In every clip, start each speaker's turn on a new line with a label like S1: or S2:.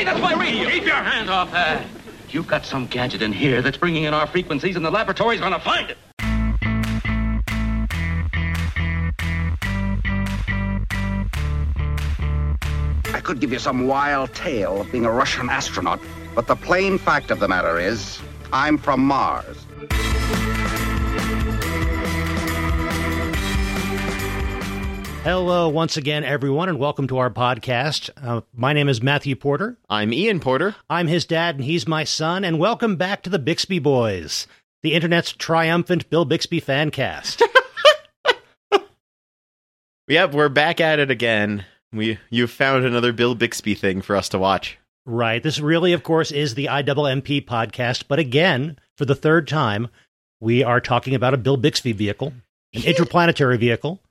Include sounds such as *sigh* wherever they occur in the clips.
S1: Hey, that's my radio.
S2: Keep your hand off that.
S1: You've got some gadget in here that's bringing in our frequencies, and the laboratory's gonna find it.
S3: I could give you some wild tale of being a Russian astronaut, but the plain fact of the matter is, I'm from Mars.
S4: Hello, once again, everyone, and welcome to our podcast. Uh, my name is Matthew Porter.
S5: I'm Ian Porter.
S4: I'm his dad, and he's my son. And welcome back to the Bixby Boys, the internet's triumphant Bill Bixby fan cast. *laughs*
S5: Yep, we're back at it again. We you've found another Bill Bixby thing for us to watch.
S4: right. This really, of course, is the IWMP podcast. But again, for the third time, we are talking about a Bill Bixby vehicle, an interplanetary vehicle. *laughs*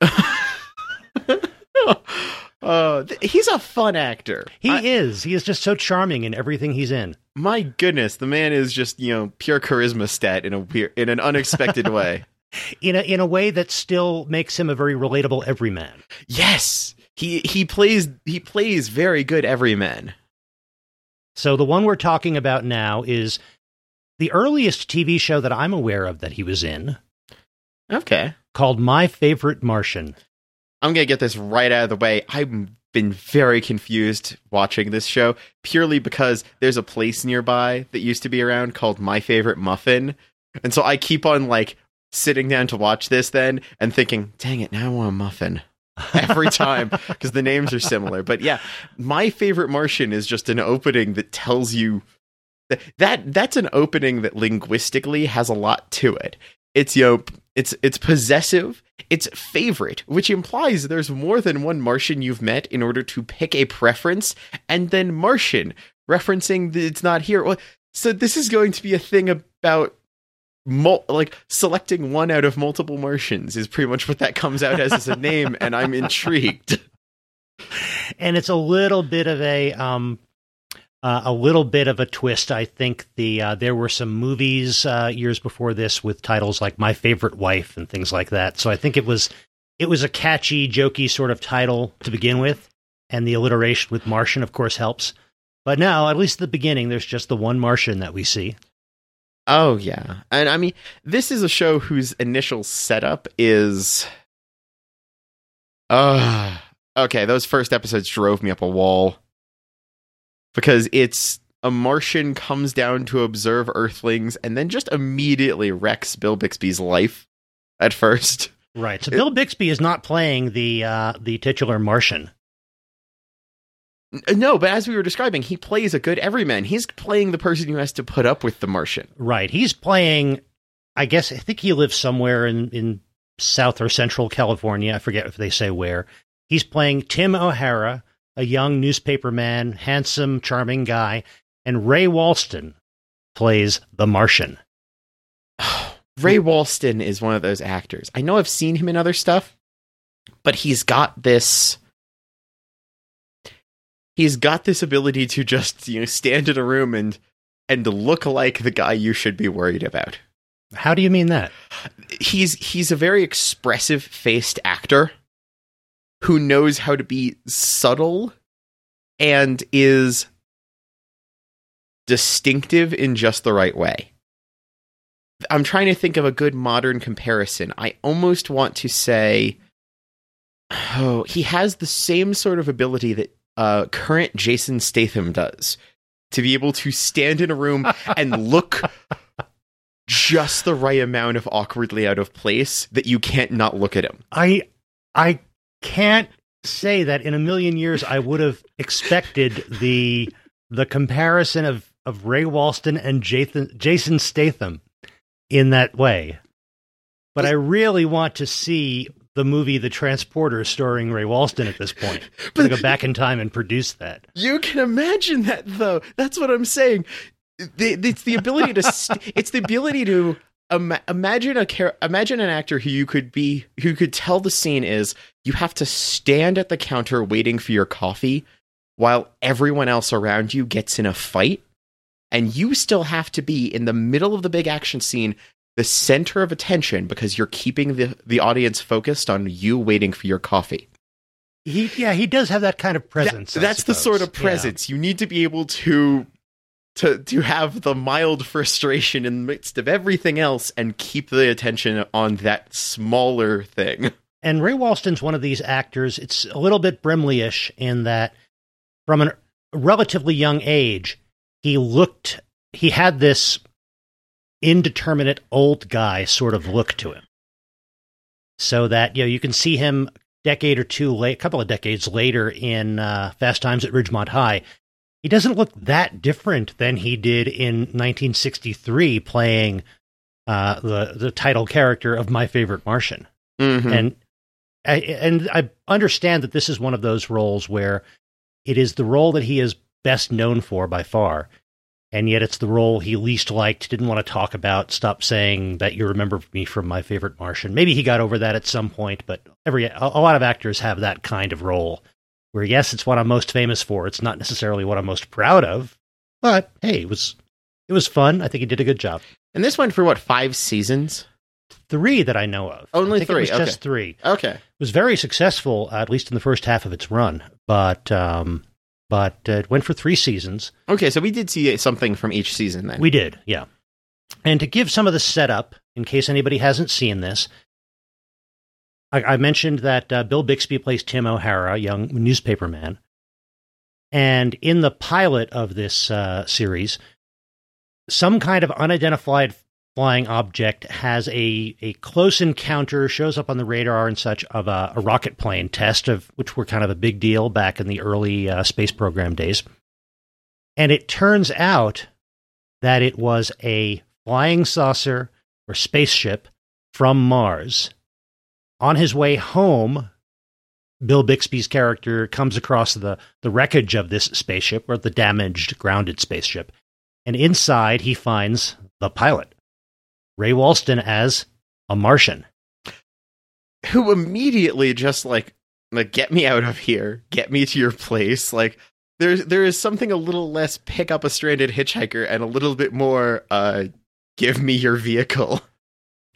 S5: Uh, th- he's a fun actor.
S4: He
S5: I-
S4: is. He is just so charming in everything he's in.
S5: my goodness, the man is just you know pure charisma stat in a weird, in an unexpected *laughs* way.
S4: In a, in a way that still makes him a very relatable everyman.
S5: Yes, he he plays he plays very good everyman.
S4: So the one we're talking about now is the earliest TV show that I'm aware of that he was in,
S5: Okay,
S4: called My Favorite Martian.
S5: I'm gonna get this right out of the way. I've been very confused watching this show purely because there's a place nearby that used to be around called My Favorite Muffin, and so I keep on like sitting down to watch this then and thinking, "Dang it, now I want a muffin." Every *laughs* time because the names are similar. But yeah, My Favorite Martian is just an opening that tells you that, that that's an opening that linguistically has a lot to it. It's you know, it's it's possessive it's favorite, which implies there's more than one Martian you've met in order to pick a preference, and then Martian, referencing that it's not here. Well, So this is going to be a thing about mul- like selecting one out of multiple Martians is pretty much what that comes out as as a name, and I'm *laughs* intrigued.
S4: And it's a little bit of a um uh, a little bit of a twist. I think the uh, there were some movies uh, years before this with titles like My Favorite Wife and things like that. So I think it was it was a catchy, jokey sort of title to begin with, and the alliteration with Martian, of course, helps. But now, at least at the beginning, there's just the one Martian that we see.
S5: Oh yeah, and I mean this is a show whose initial setup is, uh okay. Those first episodes drove me up a wall because it's a Martian comes down to observe Earthlings and then just immediately wrecks Bill Bixby's life at first.
S4: Right. So
S5: It-
S4: Bill Bixby is not playing the uh, the titular Martian.
S5: No, but as we were describing, he plays a good everyman. He's playing the person who has to put up with the Martian.
S4: Right. He's playing. I guess I think he lives somewhere in in South or Central California. I forget if they say where. He's playing Tim O'Hara, a young newspaperman, handsome, charming guy, and Ray Walston plays the Martian. *sighs*
S5: Ray Walston is one of those actors. I know I've seen him in other stuff, but he's got this he's got this ability to just, you know, stand in a room and and look like the guy you should be worried about.
S4: How do you mean that?
S5: He's he's a very expressive faced actor who knows how to be subtle and is distinctive in just the right way. I'm trying to think of a good modern comparison. I almost want to say, oh, he has the same sort of ability that uh, current Jason Statham does to be able to stand in a room *laughs* and look just the right amount of awkwardly out of place that you can't not look at him.
S4: I I can't say that in a million years I would have expected the the comparison of of Ray Walston and Jason Jason Statham in that way. But I really want to see the movie The Transporter starring Ray Walston at this point. *laughs* to go back in time and produce that.
S5: You can imagine that, though. That's what I'm saying. It's the ability to. St- it's the ability to ima- imagine a char- imagine an actor who you could be who could tell the scene is you have to stand at the counter waiting for your coffee while everyone else around you gets in a fight and you still have to be in the middle of the big action scene the center of attention because you're keeping the the audience focused on you waiting for your coffee
S4: He yeah, he does have that kind of presence.
S5: That- that's the sort of
S4: Yeah.
S5: presence you need to be able to to to have the mild frustration in the midst of everything else and keep the attention on that smaller thing.
S4: And Ray Walston's one of these actors. It's a little bit Brimley-ish in that from a relatively young age, he looked he had this indeterminate old guy sort of look to him. So that you know you can see him decade or two late, a couple of decades later in uh, Fast Times at Ridgemont High. He doesn't look that different than he did in 1963, playing uh, the the title character of My Favorite Martian
S5: Mhm.
S4: and I, and I understand that this is one of those roles where it is the role that he is best known for by far, and yet it's the role he least liked, didn't want to talk about, stopped saying that you remember me from my favorite Martian. Maybe he got over that at some point, but every a lot of actors have that kind of role where yes, it's what I'm most famous for. It's not necessarily what I'm most proud of, but hey, it was it was fun. I think he did a good job.
S5: and this went for what five seasons?
S4: Three that I know of.
S5: Only three,
S4: It was
S5: okay.
S4: just three.
S5: Okay,
S4: It was very successful, at least in the first half of its run. But um, but uh, it went for three seasons.
S5: okay. So we did see something from each season then.
S4: We did, yeah. And to give some of the setup, in case anybody hasn't seen this, I, I mentioned that uh, Bill Bixby plays Tim O'Hara, young newspaperman. And in the pilot of this uh, series, some kind of unidentified flying object has a, a close encounter, shows up on the radar and such of a, a rocket plane test, of which were kind of a big deal back in the early uh, space program days. And it turns out that it was a flying saucer or spaceship from Mars. On his way home, Bill Bixby's character comes across the, the wreckage of this spaceship, or the damaged, grounded spaceship. And inside, he finds the pilot, Ray Walston, as a Martian.
S5: Who immediately just like like get me out of here, get me to your place. Like there's there is something a little less pick up a stranded hitchhiker and a little bit more uh give me your vehicle *laughs*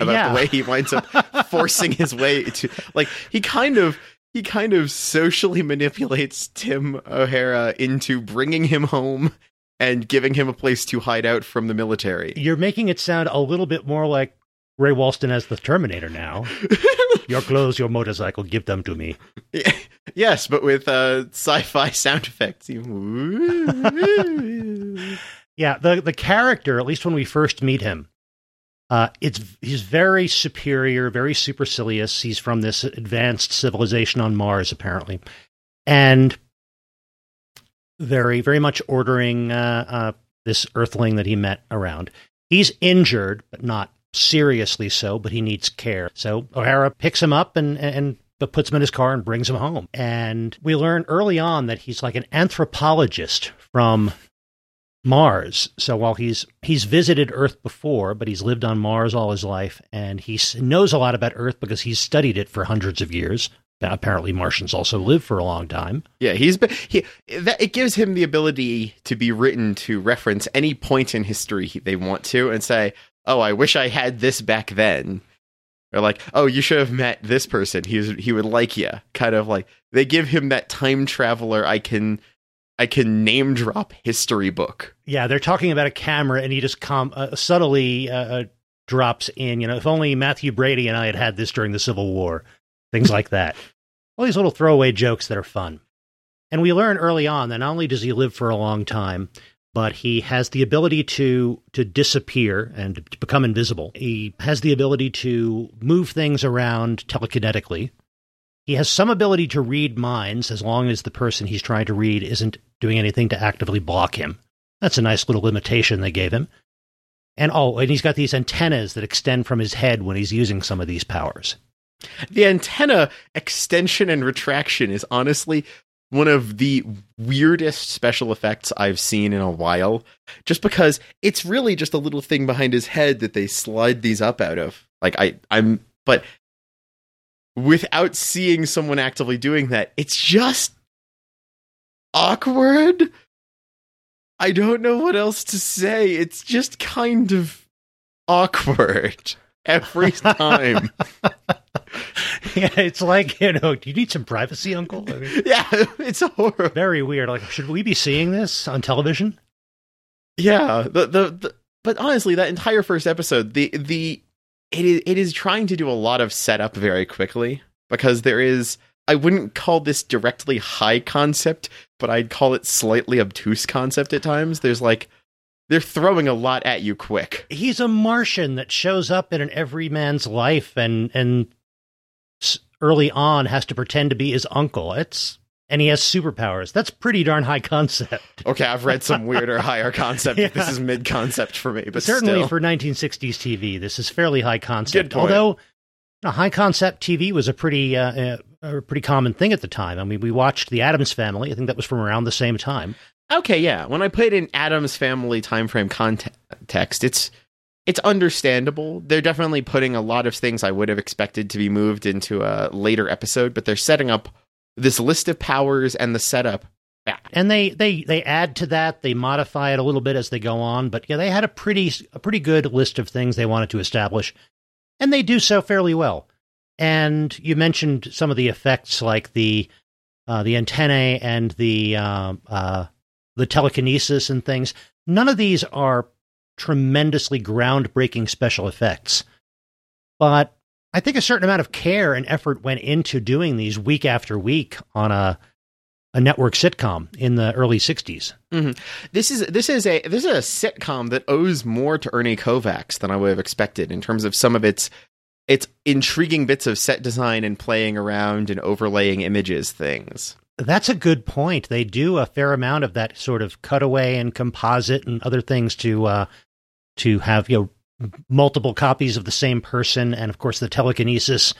S5: about
S4: Yeah.
S5: the way he winds up *laughs* forcing his way to like he kind of he kind of socially manipulates Tim O'Hara into bringing him home and giving him a place to hide out from the military.
S4: You're making it sound a little bit more like Ray Walston as the Terminator now. *laughs* your clothes, your motorcycle, give them to me. *laughs*
S5: yes, but with uh, sci-fi sound effects.
S4: Yeah, the the character, at least when we first meet him, uh, it's he's very superior, very supercilious. He's from this advanced civilization on Mars, apparently, and very very much ordering uh, uh, this Earthling that he met around. He's injured, but not seriously so. But he needs care. So O'Hara picks him up and and but puts him in his car and brings him home. And we learn early on that he's like an anthropologist from Mars. So while he's he's visited Earth before, but he's lived on Mars all his life, and he knows a lot about Earth because he's studied it for hundreds of years. Apparently, Martians also live for a long time.
S5: yeah, he's been, he that it gives him the ability to be written to reference any point in history they want to and say, "Oh, I wish I had this back then." Or like, "Oh, you should have met this person. He was, he would like you." Kind of like they give him that time traveler I can I can name drop history book.
S4: Yeah, they're talking about a camera, and he just com- uh, subtly uh, uh, drops in. You know, if only Mathew Brady and I had had this during the Civil War, things like that. *laughs* All these little throwaway jokes that are fun. And we learn early on that not only does he live for a long time, but he has the ability to to disappear and to become invisible. He has the ability to move things around telekinetically. He has some ability to read minds as long as the person he's trying to read isn't doing anything to actively block him. That's a nice little limitation they gave him. And oh, and he's got these antennas that extend from his head when he's using some of these powers.
S5: The antenna extension and retraction is honestly one of the weirdest special effects I've seen in a while. Just because it's really just a little thing behind his head that they slide these up out of. Like I I'm but without seeing someone actively doing that, it's just awkward. I don't know what else to say. It's just kind of awkward *laughs* every *laughs* time.
S4: yeah, it's like you know, do you need some privacy, Uncle? I mean, *laughs*
S5: yeah, it's horrible.
S4: very weird. Like, should we be seeing this on television?
S5: Yeah, the, the the but honestly, that entire first episode, the the it is it is trying to do a lot of setup very quickly because there is I wouldn't call this directly high concept, but I'd call it slightly obtuse concept at times. There's like they're throwing a lot at you quick.
S4: He's a Martian that shows up in an everyman's life, and and early on has to pretend to be his uncle. It's and he has superpowers. That's pretty darn high concept. *laughs*
S5: Okay, I've read some weirder, higher concept. but This *laughs* is mid concept for me, but
S4: Certainly
S5: still.
S4: for 1960s TV, this is fairly high concept. Although you know, high concept TV was a pretty uh, uh, a pretty common thing at the time. I mean, we watched The Addams Family. I think that was from around the same time.
S5: Okay, yeah. When I put in Addams family time frame context, it's it's understandable. They're definitely putting a lot of things I would have expected to be moved into a later episode, but they're setting up this list of powers and the setup. Yeah.
S4: and they they they add to that they modify it a little bit as they go on but yeah they had a pretty a pretty good list of things they wanted to establish and they do so fairly well and you mentioned some of the effects like the uh, the antennae and the uh, uh, the telekinesis and things none of these are tremendously groundbreaking special effects but i think a certain amount of care and effort went into doing these week after week on a a network sitcom in the early 60s.
S5: This is this is a this is a sitcom that owes more to Ernie Kovacs than I would have expected in terms of some of its its intriguing bits of set design and playing around and overlaying images things.
S4: That's a good point. They do a fair amount of that sort of cutaway and composite and other things to uh, to have you know multiple copies of the same person, and of course the telekinesis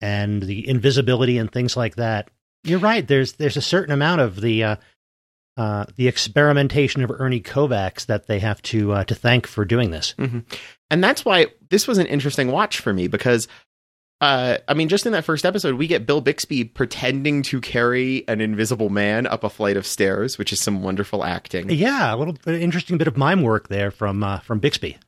S4: and the invisibility and things like that. You're right. There's there's a certain amount of the uh, uh, the experimentation of Ernie Kovacs that they have to uh, to thank for doing this.
S5: and that's why this was an interesting watch for me because uh, I mean, just in that first episode, we get Bill Bixby pretending to carry an invisible man up a flight of stairs, which is some wonderful acting.
S4: Yeah, a little bit, interesting bit of mime work there from uh, from Bixby.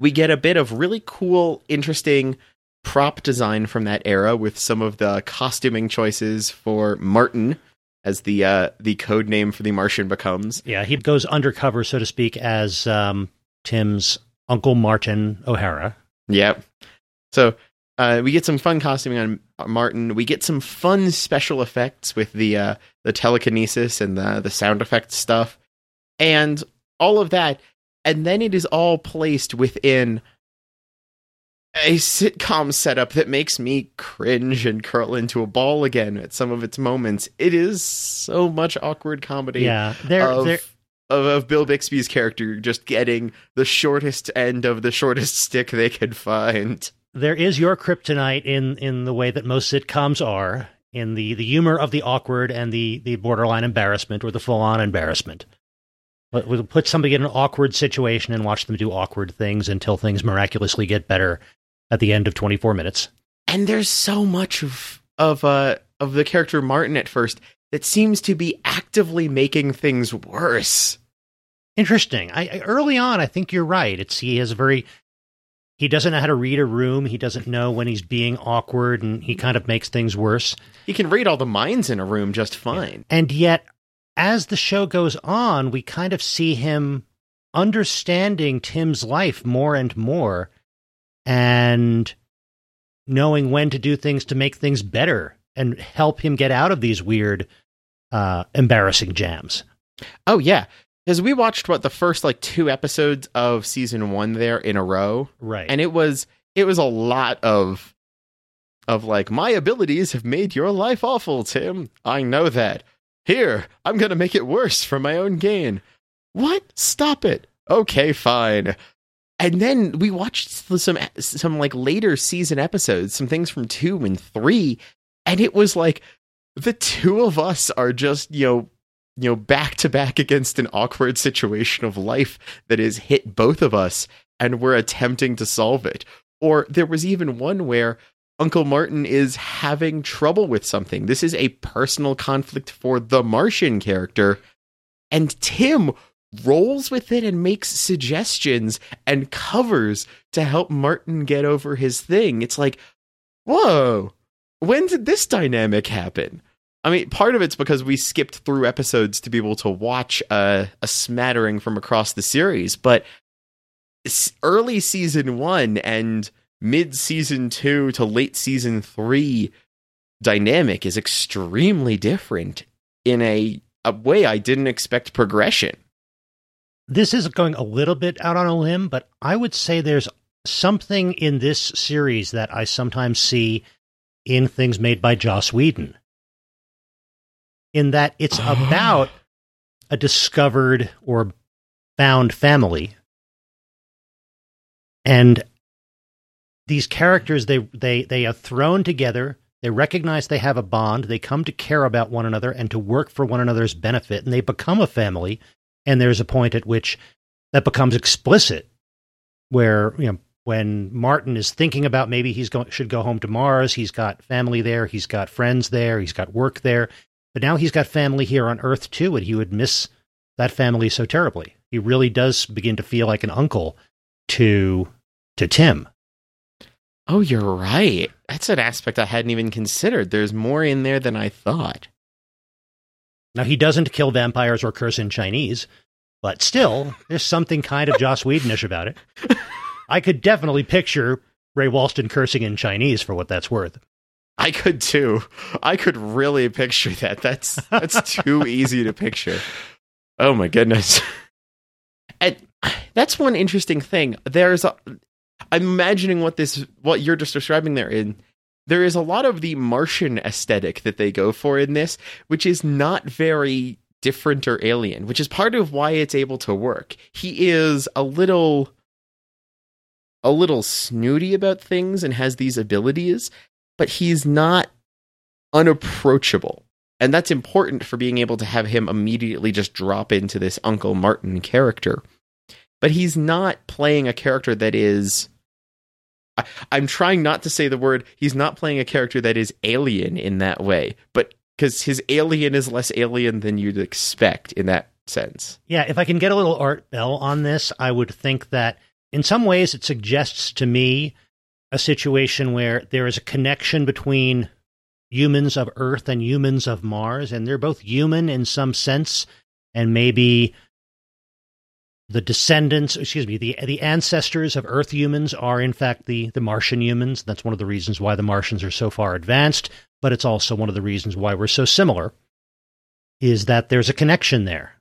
S5: We get a bit of really cool, interesting prop design from that era with some of the costuming choices for Martin as the uh, the code name for the Martian becomes.
S4: Yeah, he goes undercover, so to speak, as um, Tim's Uncle Martin O'Hara.
S5: Yep. So uh, we get some fun costuming on Martin. We get some fun special effects with the uh, the telekinesis and the the sound effect stuff, and all of that. And then it is all placed within a sitcom setup that makes me cringe and curl into a ball again at some of its moments. It is so much awkward comedy
S4: Yeah, there,
S5: of,
S4: there,
S5: of of Bill Bixby's character just getting the shortest end of the shortest stick they could find.
S4: there is your kryptonite in in the way that most sitcoms are, in the the humor of the awkward and the the borderline embarrassment or the full on embarrassment. We'll put somebody in an awkward situation and watch them do awkward things until things miraculously get better at the end of 24 minutes.
S5: And there's so much of of uh of the character Martin at first that seems to be actively making things worse.
S4: Interesting. I, I early on, I think you're right. It's he has a very he doesn't know how to read a room. He doesn't know when he's being awkward, and he kind of makes things worse.
S5: He can read all the minds in a room just fine.
S4: And yet, as the show goes on, we kind of see him understanding Tim's life more and more, and knowing when to do things to make things better and help him get out of these weird, uh, embarrassing jams.
S5: Oh yeah. Because we watched what the first like two episodes of season one there in a row.
S4: Right.
S5: and it was it was a lot of of like my abilities have made your life awful tim i know that here i'm gonna make it worse for my own gain. What? Stop it. Okay fine. And then we watched some some like later season episodes some things from two and three and it was like the two of us are just you know you know back to back against an awkward situation of life that has hit both of us and we're attempting to solve it. Or there was even one where Uncle Martin is having trouble with something. This is a personal conflict for the Martian character. And Tim rolls with it and makes suggestions and covers to help Martin get over his thing. It's like, whoa, when did this dynamic happen? I mean, part of it's because we skipped through episodes to be able to watch a, smattering from across the series, but early season one and mid season two to late season three dynamic is extremely different in a, a way I didn't expect progression.
S4: This is going a little bit out on a limb, but I would say there's something in this series that I sometimes see in things made by Joss Whedon. In that it's *gasps* about a discovered or found family. And these characters they they they are thrown together. They recognize they have a bond. They come to care about one another and to work for one another's benefit and they become a family. And there's a point at which that becomes explicit where you know when Martin is thinking about maybe he's going should go home to Mars he's got family there he's got friends there he's got work there. But now he's got family here on earth too and he would miss that family so terribly. He really does begin to feel like an uncle to to Tim
S5: Oh, you're right. That's an aspect I hadn't even considered. There's more in there than I thought.
S4: Now, he doesn't kill vampires or curse in Chinese, but still, there's something kind of Joss Whedonish about it. I could definitely picture Ray Walston cursing in Chinese for what that's worth.
S5: I could too. I could really picture that. That's that's too *laughs* easy to picture. Oh my goodness. And that's one interesting thing. There's a, I'm imagining what this what you're just describing there in there is a lot of the Martian aesthetic that they go for in this, which is not very different or alien, which is part of why it's able to work. He is a little a little snooty about things and has these abilities, but he's not unapproachable. And that's important for being able to have him immediately just drop into this Uncle Martin character. But he's not playing a character that is I, am trying not to say the word. He's not playing a character that is alien in that way, but because his alien is less alien than you'd expect in that sense.
S4: Yeah, if I can get a little Art Bell on this, I would think that in some ways it suggests to me a situation where there is a connection between humans of Earth and humans of Mars, and they're both human in some sense, and maybe the descendants, excuse me, the the ancestors of Earth humans are in fact the the Martian humans. That's one of the reasons why the Martians are so far advanced, but it's also one of the reasons why we're so similar. Is that there's a connection there,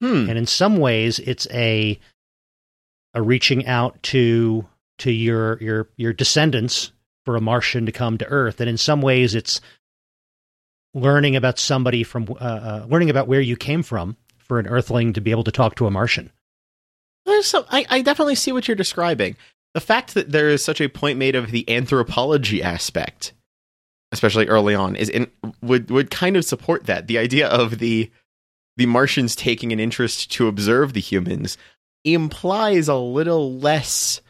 S5: hmm.
S4: and in some ways, it's a a reaching out to to your your your descendants for a Martian to come to Earth, and in some ways, it's learning about somebody from uh, uh, learning about where you came from for an Earthling to be able to talk to a Martian.
S5: So I, I definitely see what you're describing. The fact that there is such a point made of the anthropology aspect, especially early on, is in, would would kind of support that. The idea of the the Martians taking an interest to observe the humans implies a little less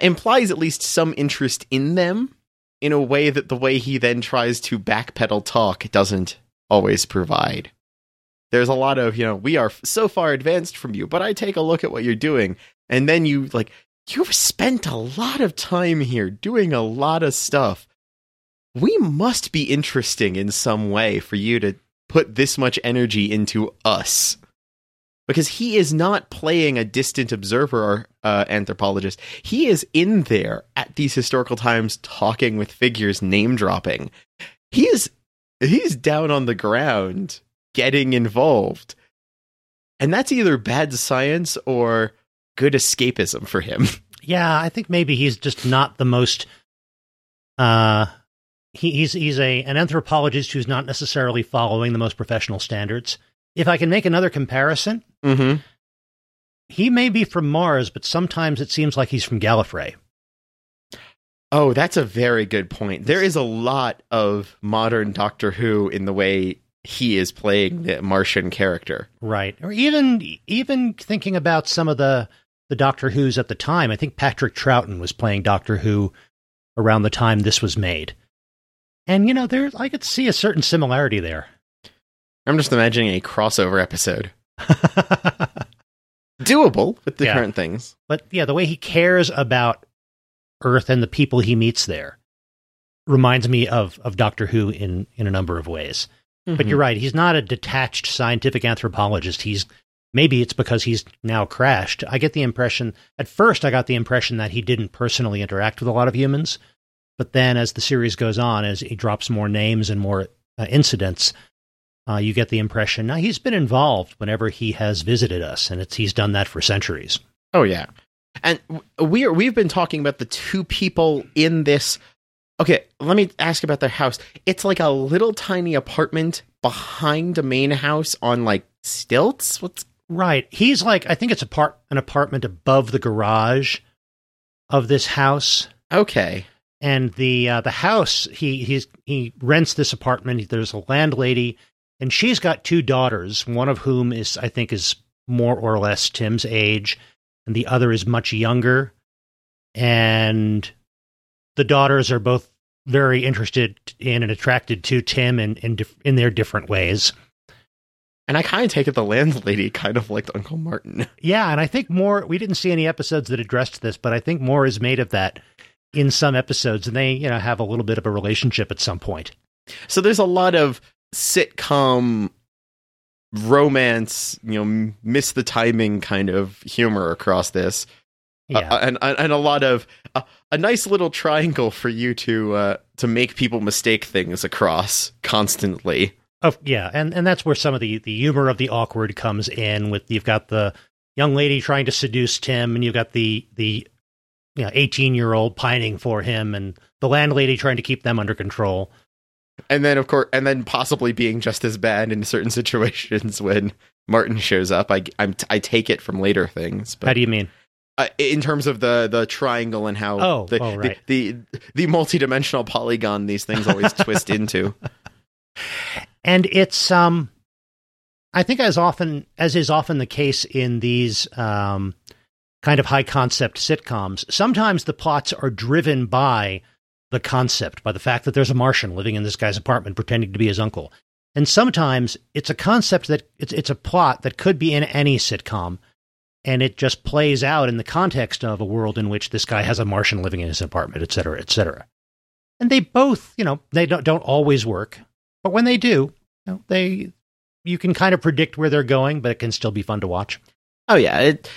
S5: implies at least some interest in them in a way that the way he then tries to backpedal talk doesn't always provide there's a lot of you know we are so far advanced from you but i take a look at what you're doing and then you like you've spent a lot of time here doing a lot of stuff. We must be interesting in some way for you to put this much energy into us. Because he is not playing a distant observer or uh, anthropologist. He is in there at these historical times talking with figures name dropping. He is he's down on the ground getting involved. And that's either bad science or good escapism for him. *laughs*
S4: Yeah, I think maybe he's just not the most uh he, he's he's a an anthropologist who's not necessarily following the most professional standards. If I can make another comparison,
S5: mm-hmm.
S4: he may be from Mars, but sometimes it seems like he's from Gallifrey.
S5: Oh, that's a very good point. There is a lot of modern Doctor Who in the way he is playing the Martian character.
S4: Right. Or even even thinking about some of the the Doctor Who's at the time, I think Patrick Troughton was playing Doctor Who around the time this was made. And you know, there I could see a certain similarity there.
S5: I'm just imagining a crossover episode. *laughs* Doable with the yeah. current things.
S4: But yeah, the way he cares about Earth and the people he meets there reminds me of of Doctor Who in in a number of ways. But
S5: Mm-hmm.
S4: you're right; he's not a detached scientific anthropologist. He's maybe it's because he's now crashed. I get the impression at first I got the impression that he didn't personally interact with a lot of humans, but then as the series goes on, as he drops more names and more uh, incidents, uh, you get the impression now he's been involved whenever he has visited us, and it's he's done that for centuries.
S5: Oh yeah, and we are, we've been talking about the two people in this. Okay, let me ask about their house. It's like a little tiny apartment behind a main house on like stilts. What's
S4: Right. He's like I think it's a part an apartment above the garage of this house.
S5: okay?
S4: And the uh, the house he he's he rents this apartment. There's a landlady and she's got two daughters, one of whom is I think is more or less Tim's age and the other is much younger. And the daughters are both very interested in and attracted to Tim in in, dif- in their different ways.
S5: And I kind of take it the landlady kind of liked Uncle Martin. *laughs*
S4: Yeah, and I think more. We didn't see any episodes that addressed this, but I think more is made of that in some episodes, and they, you know, have a little bit of a relationship at some point.
S5: So there's a lot of sitcom romance, you know, miss the timing kind of humor across this.
S4: Yeah,
S5: Uh, and and a lot of uh, a nice little triangle for you to uh, to make people mistake things across constantly.
S4: of yeah, and and that's where some of the the humor of the awkward comes in. With you've got the young lady trying to seduce Tim, and you've got the the you know eighteen year old pining for him, and the landlady trying to keep them under control.
S5: And then of course, and then possibly being just as bad in certain *laughs* situations when Martin shows up. I I'm, I take it from later things, But.
S4: How do you mean?
S5: Uh, in terms of the the triangle and how
S4: Oh,
S5: the,
S4: oh, right.
S5: the, the the multidimensional polygon these things always *laughs* twist into.
S4: and it's um i think as often as is often the case in these um kind of high concept sitcoms sometimes the plots are driven by the concept by the fact that there's a martian living in this guy's apartment pretending to be his uncle and sometimes it's a concept that it's it's a plot that could be in any sitcom and it just plays out in the context of a world in which this guy has a martian living in his apartment et cetera et cetera and they both you know they don't, don't always work but when they do, you know, they you can kind of predict where they're going, but it can still be fun to watch.
S5: Oh yeah, it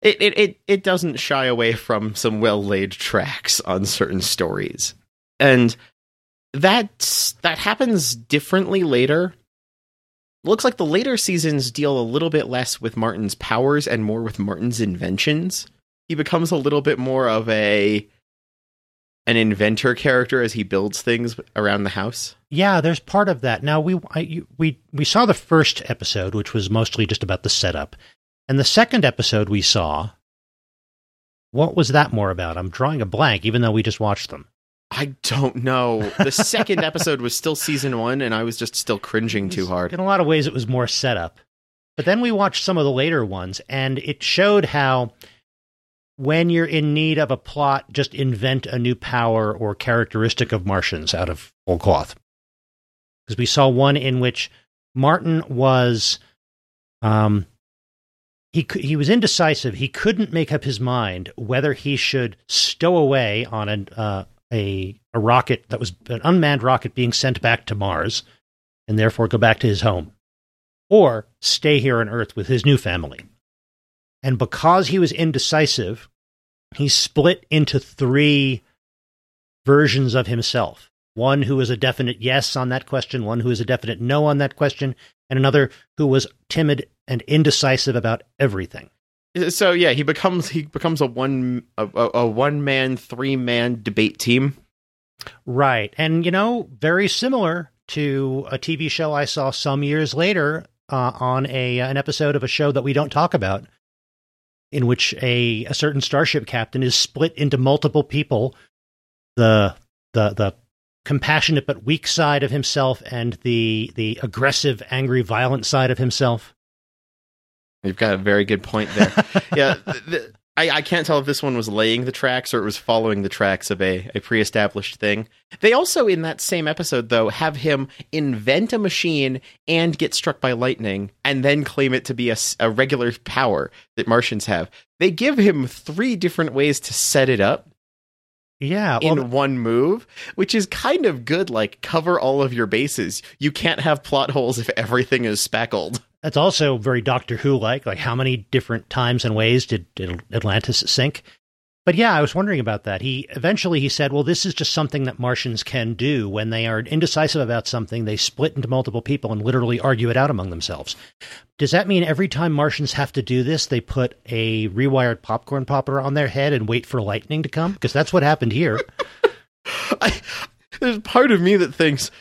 S5: it it it, it doesn't shy away from some well laid tracks on certain stories, and that that happens differently later. Looks like the later seasons deal a little bit less with Martin's powers and more with Martin's inventions. He becomes a little bit more of a an inventor character as he builds things around the house.
S4: Yeah, there's part of that. Now we I, we we saw the first episode, which was mostly just about the setup, and the second episode we saw. What was that more about? I'm drawing a blank, even though we just watched them.
S5: I don't know. The second *laughs* episode was still season one, and I was just still cringing too hard.
S4: In a lot of ways, it was more setup. But then we watched some of the later ones, and it showed how when you're in need of a plot, just invent a new power or characteristic of Martians out of whole cloth. Because we saw one in which Martin was, um, he he was indecisive. He couldn't make up his mind whether he should stow away on a uh, a a rocket that was an unmanned rocket being sent back to Mars, and therefore go back to his home, or stay here on Earth with his new family. And because he was indecisive, he split into three versions of himself. One who was a definite yes on that question, one who was a definite no on that question, and another who was timid and indecisive about everything.
S5: So yeah, he becomes he becomes a one a, a, one man three man debate team.
S4: Right. And, you know, very similar to a TV show I saw some years later uh, on a an episode of a show that we don't talk about, in which a, a certain starship captain is split into multiple people. The the the compassionate but weak side of himself and the the aggressive, angry, violent side of himself.
S5: You've got a very good point there. *laughs* yeah, th- th- I, I can't tell if this one was laying the tracks or it was following the tracks of a, a pre established thing. They also, in that same episode, though, have him invent a machine and get struck by lightning and then claim it to be a regular power that Martians have. They give him three different ways to set it up.
S4: Yeah, well,
S5: in one move, which is kind of good. Like, cover all of your bases. You can't have plot holes if everything is speckled.
S4: That's also very Doctor Who like. Like, how many different times and ways did, did Atlantis sink? But yeah, I was wondering about that. He eventually he said, "Well, this is just something that Martians can do when they are indecisive about something. They split into multiple people and literally argue it out among themselves." Does that mean every time Martians have to do this, they put a rewired popcorn popper on their head and wait for lightning to come? Because that's what happened here. *laughs*
S5: I, there's part of me that thinks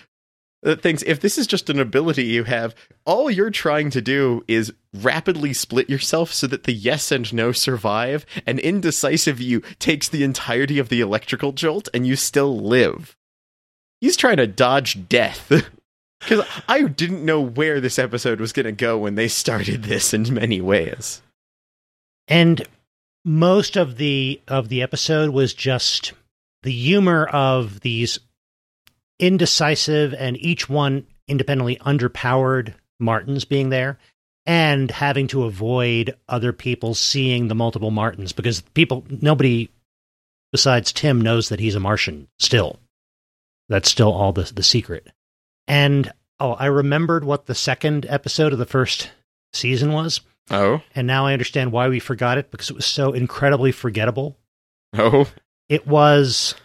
S5: that thinks if this is just an ability you have, all you're trying to do is rapidly split yourself so that the yes and no survive, and indecisive you takes the entirety of the electrical jolt and you still live. He's trying to dodge death. *laughs* Because I didn't know where this episode was going to go when they started this in many ways.
S4: and most of the of the episode was just the humor of these indecisive and each one independently underpowered Martins being there and having to avoid other people seeing the multiple Martins because people nobody besides Tim knows that he's a Martian still. That's still all the the secret. And oh, I remembered what the second episode of the first season was.
S5: Oh,
S4: And now I understand why we forgot it because it was so incredibly forgettable.
S5: oh,
S4: It was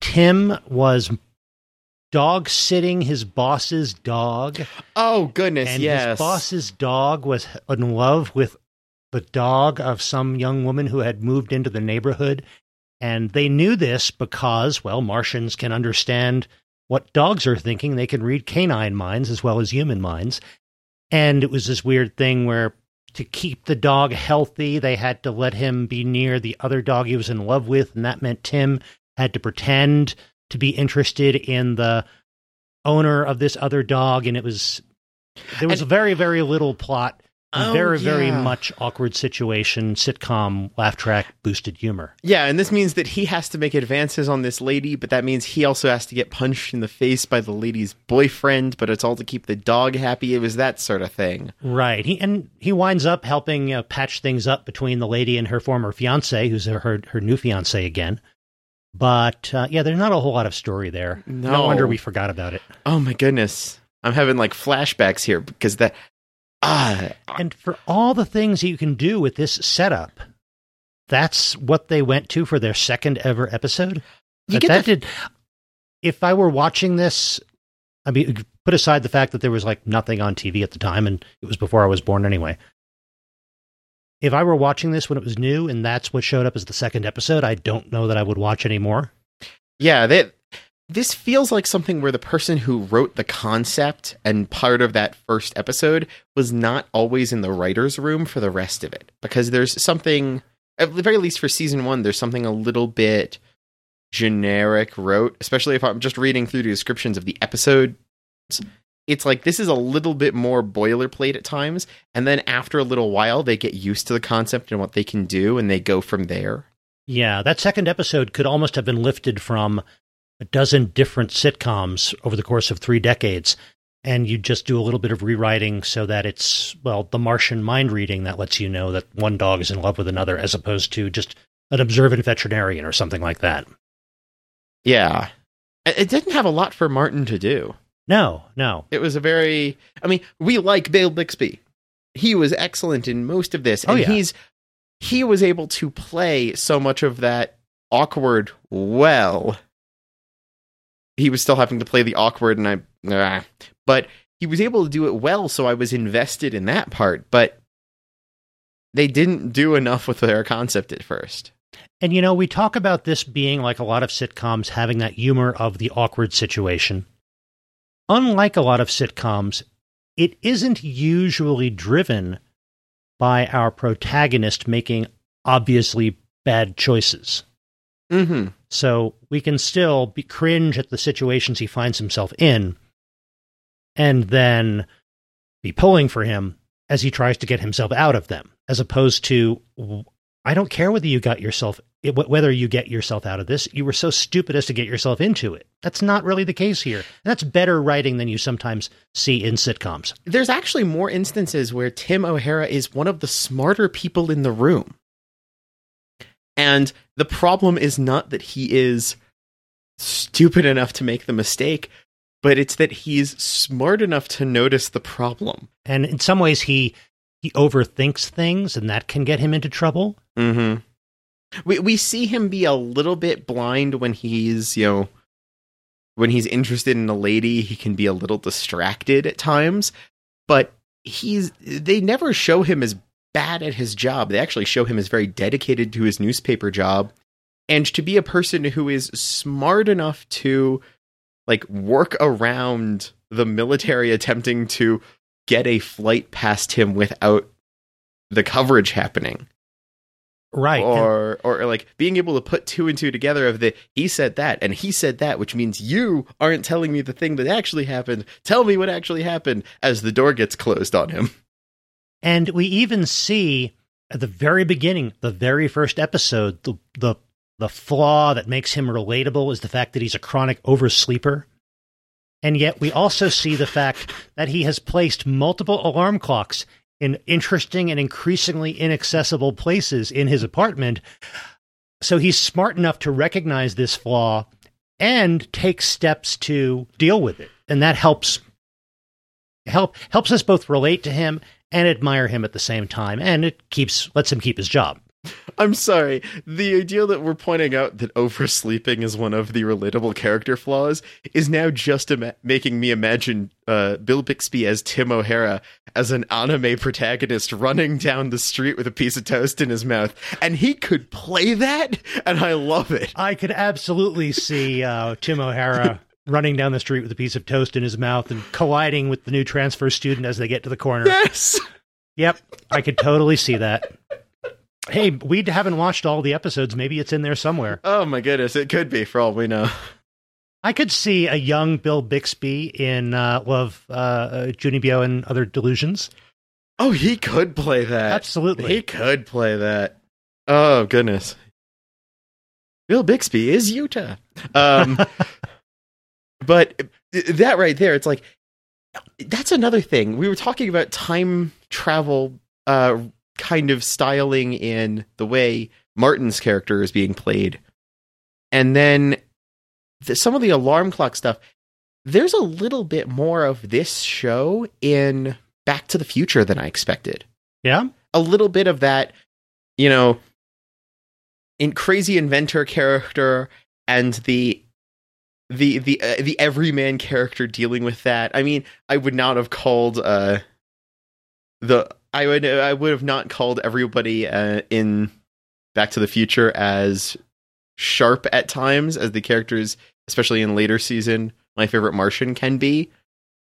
S4: Tim was dog sitting his boss's dog,
S5: oh! Goodness,
S4: and
S5: yes.
S4: his boss's dog was in love with the dog of some young woman who had moved into the neighborhood. And they knew this because, well, Martians can understand what dogs are thinking. They can read canine minds as well as human minds. And it was this weird thing where to keep the dog healthy, they had to let him be near the other dog he was in love with. And that meant Tim had to pretend to be interested in the owner of this other dog. And it was, there was
S5: And-
S4: very, very little plot.
S5: Oh,
S4: very, very much awkward situation, sitcom, laugh track, boosted humor.
S5: Yeah, and this means that he has to make advances on this lady, but that means he also has to get punched in the face by the lady's boyfriend, but it's all to keep the dog happy. It was that sort of thing.
S4: Right. He and he winds up helping uh, patch things up between the lady and her former fiance, who's her her, her new fiance again. But uh, yeah, there's not a whole lot of story there. No.
S5: No.
S4: wonder we forgot about it.
S5: Oh my goodness. I'm having like flashbacks here because that ah
S4: And for all the things that you can do with this setup, that's what they went to for their second ever episode.
S5: You get
S4: that
S5: the-
S4: did. If I were watching this, I mean, put aside the fact that there was like nothing on TV at the time, and it was before I was born anyway. If I were watching this when it was new, and that's what showed up as the second episode, I don't know that I would watch anymore.
S5: Yeah, this feels like something where the person who rote the concept and part of that first episode was not always in the writer's room for the rest of it. Because there's something at the very least for season one, there's something a little bit generic wrote, especially if I'm just reading through the descriptions of the episodes. It's like this is a little bit more boilerplate at times, and then after a little while, they get used to the concept and what they can do, and they go from there.
S4: Yeah, that second episode could almost have been lifted from a dozen different sitcoms over the course of three decades. And you just do a little bit of rewriting so that it's, well, the Martian mind reading that lets you know that one dog is in love with another, as opposed to just an observant veterinarian or something like that.
S5: Yeah, it didn't have a lot for Martin to do.
S4: No, no.
S5: It was a very I mean, we like Bill Bixby. He was excellent in most of this.
S4: Oh, yeah.
S5: he's he was able to play so much of that awkward well. He was still having to play the awkward and I ah. but he was able to do it well, so I was invested in that part, but they didn't do enough with their concept at first.
S4: And you know, we talk about this being like a lot of sitcoms having that humor of the awkward situation. Unlike a lot of sitcoms, it isn't usually driven by our protagonist making obviously bad choices.
S5: Mhm.
S4: So we can still be cringe at the situations he finds himself in and then be pulling for him as he tries to get himself out of them, as opposed to, I don't care whether you got yourself, whether you get yourself out of this, you were so stupid as to get yourself into it. That's not really the case here. And that's better writing than you sometimes see in sitcoms.
S5: there's actually more instances where Tim O'Hara is one of the smarter people in the room. And the problem is not that he is stupid enough to make the mistake, but it's that he's smart enough to notice the problem.
S4: And in some ways, he he overthinks things, and that can get him into trouble.
S5: Mm-hmm. We we see him be a little bit blind when he's you know when he's interested in a lady. He can be a little distracted at times, but he's they never show him as bad at his job. They actually show him as very dedicated to his newspaper job and to be a person who is smart enough to like work around the military attempting to get a flight past him without the coverage happening
S4: Right. and-
S5: or or like being able to put two and two together of the he said that and he said that which means you aren't telling me the thing that actually happened tell me what actually happened as the door gets closed on him
S4: And we even see at the very beginning, the very first episode, the the the flaw that makes him relatable is the fact that he's a chronic oversleeper. And yet we also see the fact that he has placed multiple alarm clocks in interesting and increasingly inaccessible places in his apartment. So he's smart enough to recognize this flaw and take steps to deal with it. And that helps help helps us both relate to him and admire him at the same time and it keeps lets him keep his job
S5: i'm sorry. The idea that we're pointing out that oversleeping is one of the relatable character flaws is now just ima- making me imagine uh, bill bixby as tim o'hara as an anime protagonist running down the street with a piece of toast in his mouth. And he could play that and i love it.
S4: I could absolutely see uh, tim o'hara *laughs* running down the street with a piece of toast in his mouth and colliding with the new transfer student as they get to the corner.
S5: Yes!
S4: Yep i could totally see that hey we haven't watched all the episodes maybe it's in there somewhere
S5: Oh my goodness, it could be for all we know.
S4: i could see a young bill bixby in uh, love uh, uh, Chunibyo and other delusions
S5: Oh, he could play that.
S4: absolutely
S5: He could play that. Oh goodness. Bill Bixby is Yuta. Um, *laughs* but that right there, it's like that's another thing. We were talking about time travel, uh, kind of styling in the way Martin's character is being played, and then the, some of the alarm clock stuff. There's a little bit more of this show in Back to the Future than I expected
S4: yeah
S5: a little bit of that, you know, in crazy inventor character and the the the uh, the everyman character dealing with that. I mean, I would not have called uh the I would I would have not called everybody uh, in Back to the Future as sharp at times as the characters, especially in later season, my favorite Martian can be.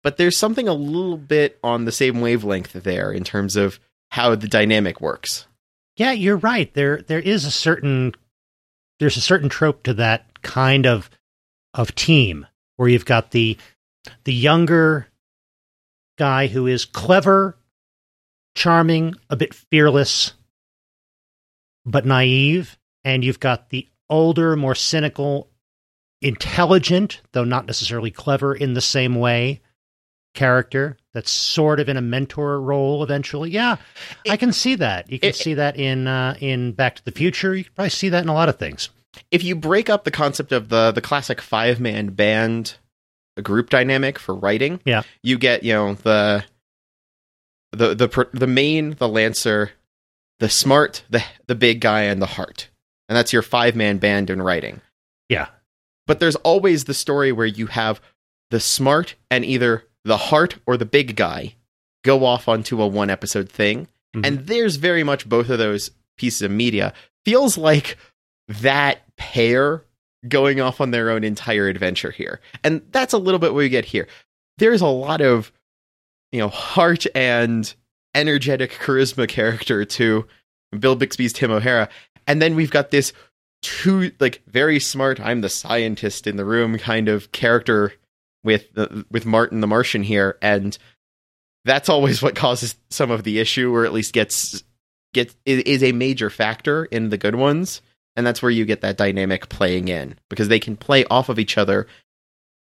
S5: But there's something a little bit on the same wavelength there in terms of how the dynamic works.
S4: Yeah, you're right. There there is a certain there's a certain trope to that kind of of team where you've got the the younger guy who is clever, charming, a bit fearless, but naive, and you've got the older, more cynical, intelligent, though not necessarily clever in the same way character that's sort of in a mentor role eventually. Yeah, I can see that. You can
S5: it-
S4: see that in uh, in Back to the Future. You can probably see that in a lot of things.
S5: If you break up the concept of the the classic five man band group dynamic for writing,
S4: Yeah.
S5: you get you know the the the the main, the lancer, the smart, the the big guy, and the heart, and that's your five man band in writing.
S4: Yeah.
S5: But there's always the story where you have the smart and either the heart or the big guy go off onto a one episode thing.
S4: Mhm.
S5: And there's very much both of those pieces of media. Feels like that pair going off on their own entire adventure here. And that's a little bit what we get here. There's a lot of, you know, heart and energetic charisma character to Bill Bixby's Tim O'Hara. And then we've got this two like very smart i'm the scientist in the room kind of character with the, with martin the martian here. And that's always what causes some of the issue or at least gets gets is a major factor in the good ones. And that's where you get that dynamic playing in because they can play off of each other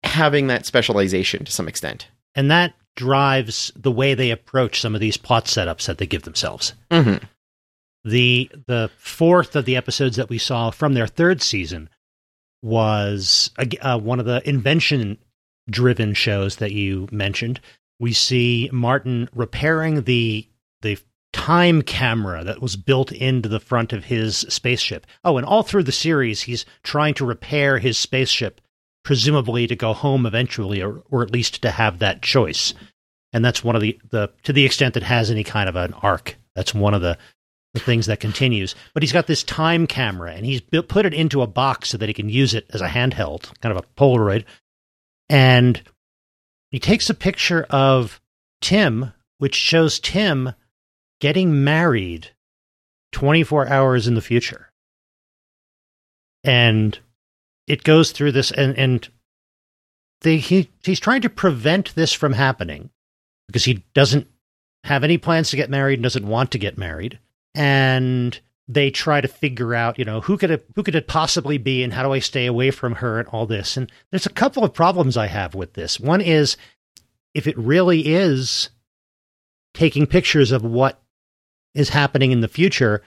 S5: having that specialization to some extent.
S4: And that drives the way they approach some of these plot setups that they give themselves.
S5: mm-hmm.
S4: The the fourth of the episodes that we saw from their third season was uh, one of the invention driven shows that you mentioned. We see Martin repairing the the time camera that was built into the front of his spaceship. Oh, and all through the series, he's trying to repair his spaceship, presumably to go home eventually, or, or at least to have that choice. And that's one of the, the to the extent that has any kind of an arc. That's one of the the things that continues. But he's got this time camera, and he's put it into a box so that he can use it as a handheld, kind of a Polaroid. And he takes a picture of Tim, which shows Tim getting married 24 hours in the future. And it goes through this, and, and they, he, he's trying to prevent this from happening because he doesn't have any plans to get married and doesn't want to get married. And they try to figure out, you know, who could it, who could it possibly be, and how do I stay away from her, and all this. And there's a couple of problems I have with this. One is if it really is taking pictures of what is happening in the future,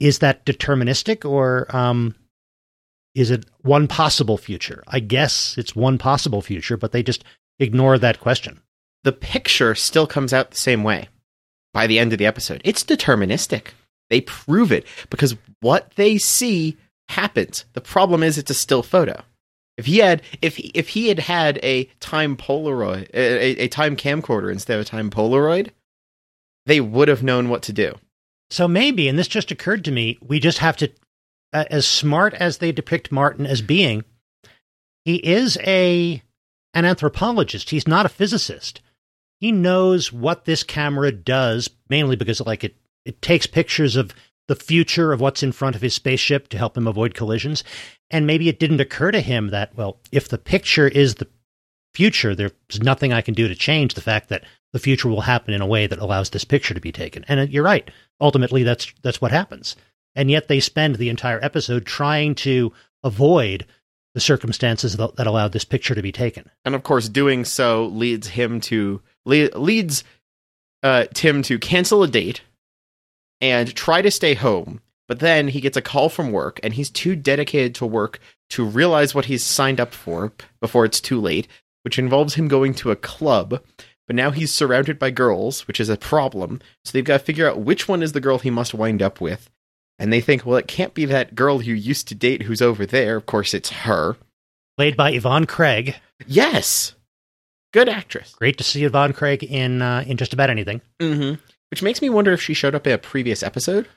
S4: is that deterministic or um, is it one possible future? I guess it's one possible future, but they just ignore that question.
S5: The picture still comes out the same way by the end of the episode. It's deterministic. They prove it because what they see happens. The problem is it's a still photo. If he had, if he, if he had had a time Polaroid, a, a time camcorder instead of a time Polaroid, they would have known what to do.
S4: So maybe, and this just occurred to me, we just have to, uh, as smart as they depict Martin as being, he is a an anthropologist. He's not a physicist. He knows what this camera does, mainly because like it it takes pictures of the future of what's in front of his spaceship to help him avoid collisions. And maybe it didn't occur to him that, well, if the picture is the future, there's nothing I can do to change the fact that the future will happen in a way that allows this picture to be taken. And uh, you're right. Ultimately, that's that's what happens. And yet they spend the entire episode trying to avoid the circumstances that, that allowed this picture to be taken.
S5: And of course, doing so leads him to leads uh, Tim to cancel a date and try to stay home. But then he gets a call from work, and he's too dedicated to work to realize what he's signed up for before it's too late, which involves him going to a club. But now he's surrounded by girls, which is a problem. So they've got to figure out which one is the girl he must wind up with. And they think, well, it can't be that girl you used to date who's over there. Of course, it's her.
S4: Played by Yvonne Craig.
S5: Yes. Good actress.
S4: Great to see Yvonne Craig in uh, in just about anything.
S5: Mm-hmm. Which makes me wonder if she showed up in a previous episode.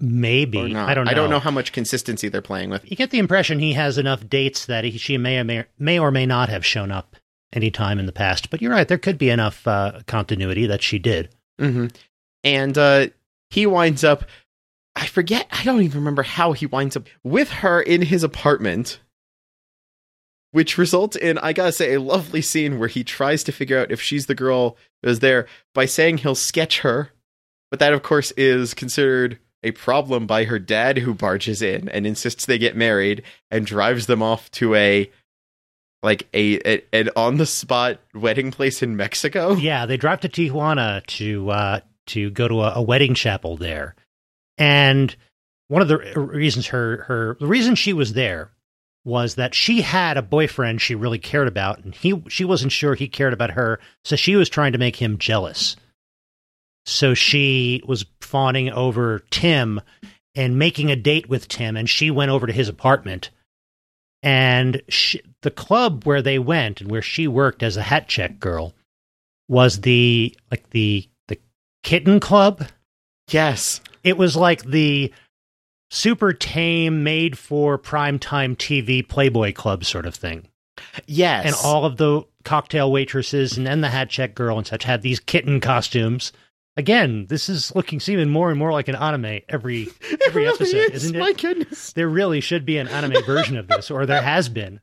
S4: Maybe I don't. know.
S5: I don't know how much consistency they're playing with.
S4: You get the impression he has enough dates that he, she may or may, may or may not have shown up any time in the past. But you're right; there could be enough uh, continuity that she did.
S5: Mm-hmm. And uh, he winds up. I forget. I don't even remember how he winds up with her in his apartment which results in, I gotta say, a lovely scene where he tries to figure out if she's the girl who's there by saying he'll sketch her. But that, of course, is considered a problem by her dad, who barges in and insists they get married and drives them off to a like a, a an on the spot wedding place in Mexico.
S4: Yeah, they drive to Tijuana to uh, to go to a, a wedding chapel there, and one of the reasons her her the reason she was there was that she had a boyfriend she really cared about and he she wasn't sure he cared about her so she was trying to make him jealous. So she was fawning over Tim and making a date with Tim and she went over to his apartment. And she, the club where they went and where she worked as a hat check girl was the like the the kitten club?
S5: Yes
S4: it was like the super tame, made for primetime TV Playboy Club sort of thing.
S5: Yes.
S4: And all of the cocktail waitresses and then the hat check girl and such had these kitten costumes. Again, this is looking seeming more and more like an anime every *laughs* every really episode, is, isn't it?
S5: My goodness.
S4: There really should be an anime version of this, or there has been.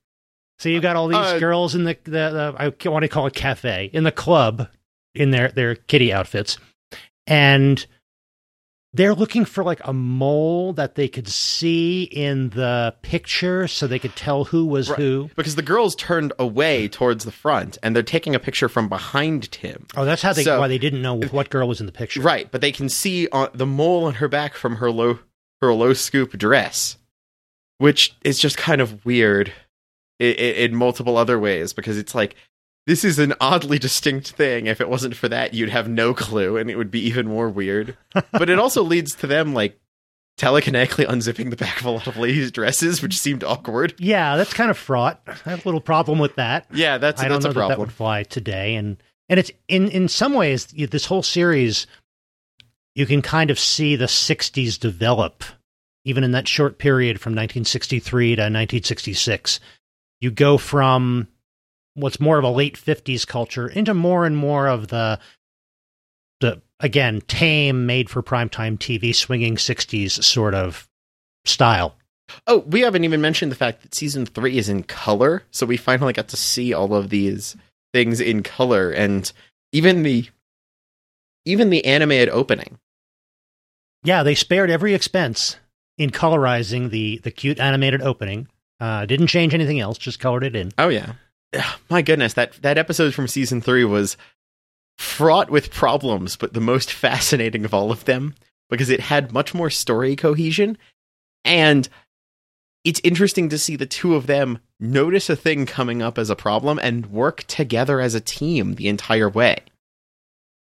S4: So you've got all these uh, girls in the, the, the I want to call it cafe in the club in their their kitty outfits, and they're looking for like a mole that they could see in the picture so they could tell who was
S5: Right.
S4: who.
S5: Because the girls turned away towards the front and they're taking a picture from behind Tim.
S4: Oh, that's how they
S5: So-
S4: why they didn't know what girl was in the picture.
S5: Right, but they can see on the mole on her back from her low her low scoop dress, which is just kind of weird in, in multiple other ways because it's like this is an oddly distinct thing. If it wasn't for that, you'd have no clue, and it would be even more weird. *laughs* but it also leads to them like telekinetically unzipping the back of a lot of ladies' dresses, which seemed awkward.
S4: Yeah, that's kind of fraught. I have a little problem with that.
S5: Yeah, that's
S4: I don't
S5: that's
S4: know
S5: a
S4: that that would fly today, and and it's in in some ways this whole series, you can kind of see the '60s develop, even in that short period from 1963 to 1966. You go from what's more of a late '50s culture into more and more of the the again tame, made for primetime TV, swinging '60s sort of style.
S5: Oh, we haven't even mentioned the fact that season three is in color, so we finally got to see all of these things in color, and even the even the animated opening.
S4: Yeah, they spared every expense in colorizing the the cute animated opening. Uh, didn't change anything else, just colored it in.
S5: Oh yeah, *sighs* my goodness that that episode from season three was fraught with problems, but the most *laughs* fascinating of all of them because it had much more story cohesion, and it's interesting to see the two of them notice a thing coming up as a problem and work together as a team the entire way.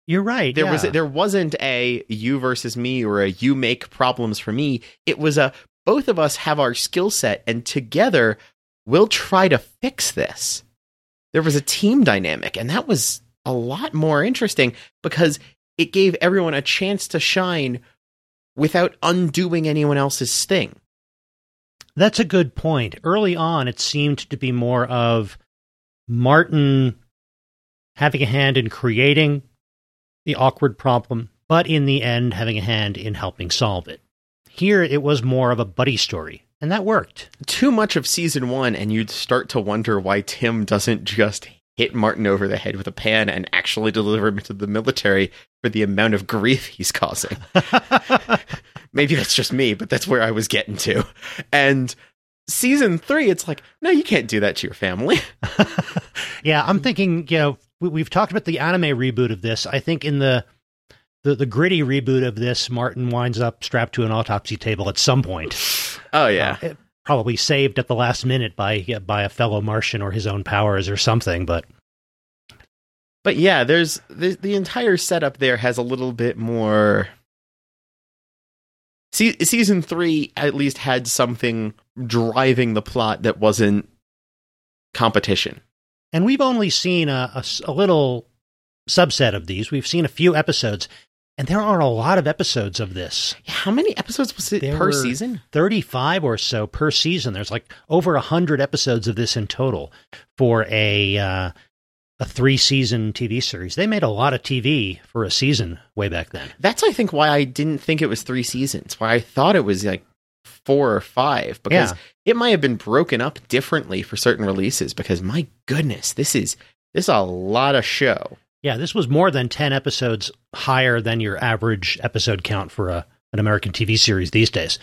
S4: You're right.
S5: there
S4: yeah.
S5: was there wasn't a you versus me or a you make problems for me it was a both of us have our skill set and together we'll try to fix this there was a team dynamic and that was a lot more interesting because it gave everyone a chance to shine without undoing anyone else's thing
S4: That's a good point. Early on, it seemed to be more of Martin having a hand in creating the awkward problem, but in the end, having a hand in helping solve it. Here, it was more of a buddy story, and that worked.
S5: too much of season one and you'd start to wonder why tim doesn't just hit martin over the head with a pan and actually deliver him to the military for the amount of grief he's causing *laughs* maybe that's just me but that's where i was getting to and season three it's like no you can't do that to your family *laughs* *laughs*
S4: yeah, I'm thinking, you know, we, we've talked about the anime reboot of this. I think in the, the the gritty reboot of this, Martin winds up strapped to an autopsy table at some point.
S5: Oh yeah
S4: Uh, probably saved at the last minute by by a fellow Martian or his own powers or something. But
S5: But yeah, there's the the entire setup there has a little bit more. Se- season three at least had something driving the plot that wasn't competition.
S4: and we've only seen a little subset of these. We've seen a few episodes, and there are a lot of episodes of this.
S5: How many episodes was it
S4: There
S5: per season?
S4: 35 or so per season. There's like over 100 episodes of this in total for a uh, a three season TV series. They made a lot of TV for a season way back then.
S5: That's I think why I didn't think it was three seasons. Why I thought it was like four or five because
S4: Yeah.
S5: it might have been broken up differently for certain releases. Because my goodness, this is this is a lot of show.
S4: Yeah, this was more than 10 episodes higher than your average episode count for a, an American TV series these days.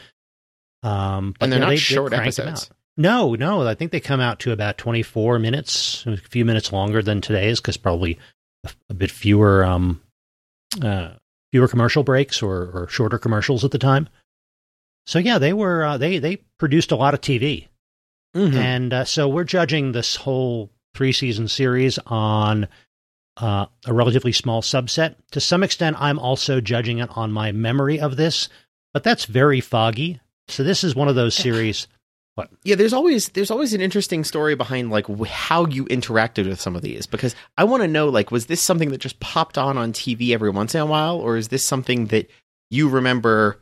S4: Um, but
S5: And they're
S4: yeah,
S5: not
S4: they- they
S5: short
S4: them
S5: episodes.
S4: No, no, I think they come out to about 24 minutes, a few minutes longer than today's because probably a, a bit fewer um, uh, fewer commercial breaks or, or shorter commercials at the time. So yeah, they were uh, they they produced a lot of TV.
S5: Mhm.
S4: And uh, so we're judging this whole three season series on uh, a relatively small subset. To some extent, I'm also judging it on my memory of this, but that's very foggy. So this is one of those series. What?
S5: Yeah there's always there's always an interesting story behind like wh- how you interacted with some of these because i want to know like was this something that just popped on on tv every once in a while or is this something that you remember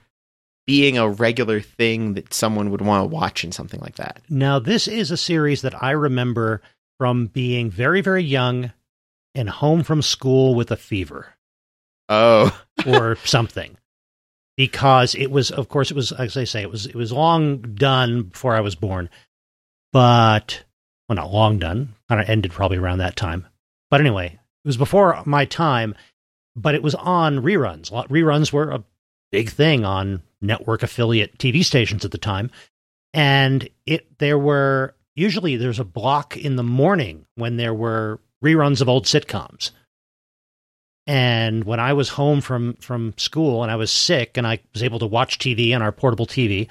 S5: being a regular thing that someone would want to watch in something like that
S4: Now, this is a series that I remember from being very, very young and home from school with a fever
S5: oh *laughs*
S4: or something. Because it was, of course, it was, as I say, it was, it was long done before I was born, but, well, not long done, kind of ended probably around that time. But anyway, it was before my time, but it was on reruns. A lot- Reruns were a big thing on network affiliate TV stations at the time. And it there were usually there's a block in the morning when there were reruns of old sitcoms. And when I was home from from school and I was sick and I was able to watch TV on our portable TV,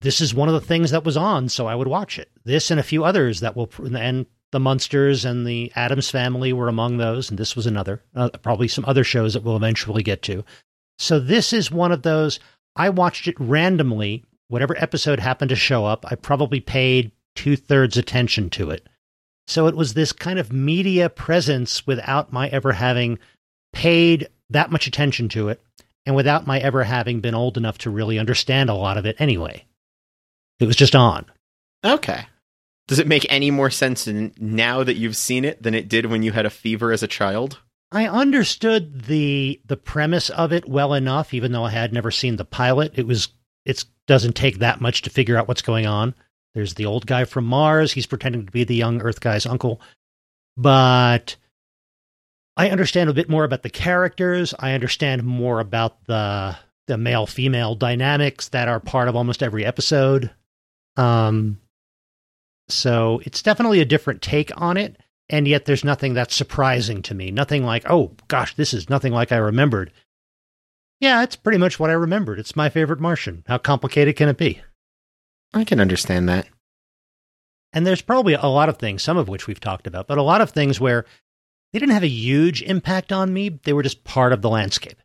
S4: this is one of the things that was on, so I would watch it. This and a few others that will and the Munsters and the Addams Family were among those, and this was another. Uh, probably some other shows that we'll eventually get to. So this is one of those. I watched it randomly. Whatever episode happened to show up, I probably paid two thirds attention to it. So it was this kind of media presence without my ever having paid that much attention to it, and without my ever having been old enough to really understand a lot of it anyway. It was just on.
S5: Okay. Does it make any more sense now that you've seen it than it did when you had a fever as a child?
S4: I understood the the premise of it well enough, even though I had never seen the pilot. It was it doesn't take that much to figure out what's going on. There's the old guy from Mars. He's pretending to be the young Earth guy's uncle. But I understand a bit more about the characters. I understand more about the the male female dynamics that are part of almost every episode. Um, so it's definitely a different take on it. And yet there's nothing that's surprising to me. Nothing like, oh gosh, this is nothing like I remembered. Yeah, it's pretty much what I remembered. It's my favorite Martian. How complicated can it be?
S5: I can understand that.
S4: And there's probably a lot of things, some of which we've talked about, but a lot of things where they didn't have a huge impact on me. They were just part of the landscape.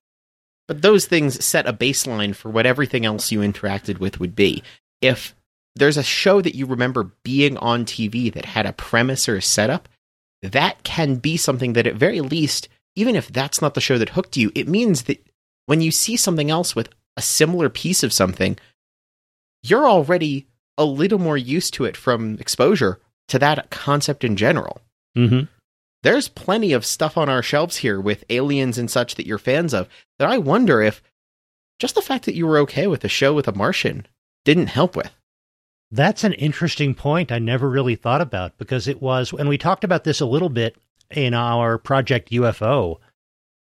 S5: But those things set a baseline for what everything else you interacted with would be. If there's a show that you remember being on TV that had a premise or a setup, that can be something that at very least, even if that's not the show that hooked you, it means that when you see something else with a similar piece of something, you're already a little more used to it from exposure to that concept in general.
S4: Mm-hmm.
S5: There's plenty of stuff on our shelves here with aliens and such that you're fans of that I wonder if just the fact that you were okay with a show with a Martian didn't help with.
S4: That's an interesting point I never really thought about because it was, and we talked about this a little bit in our Project UFO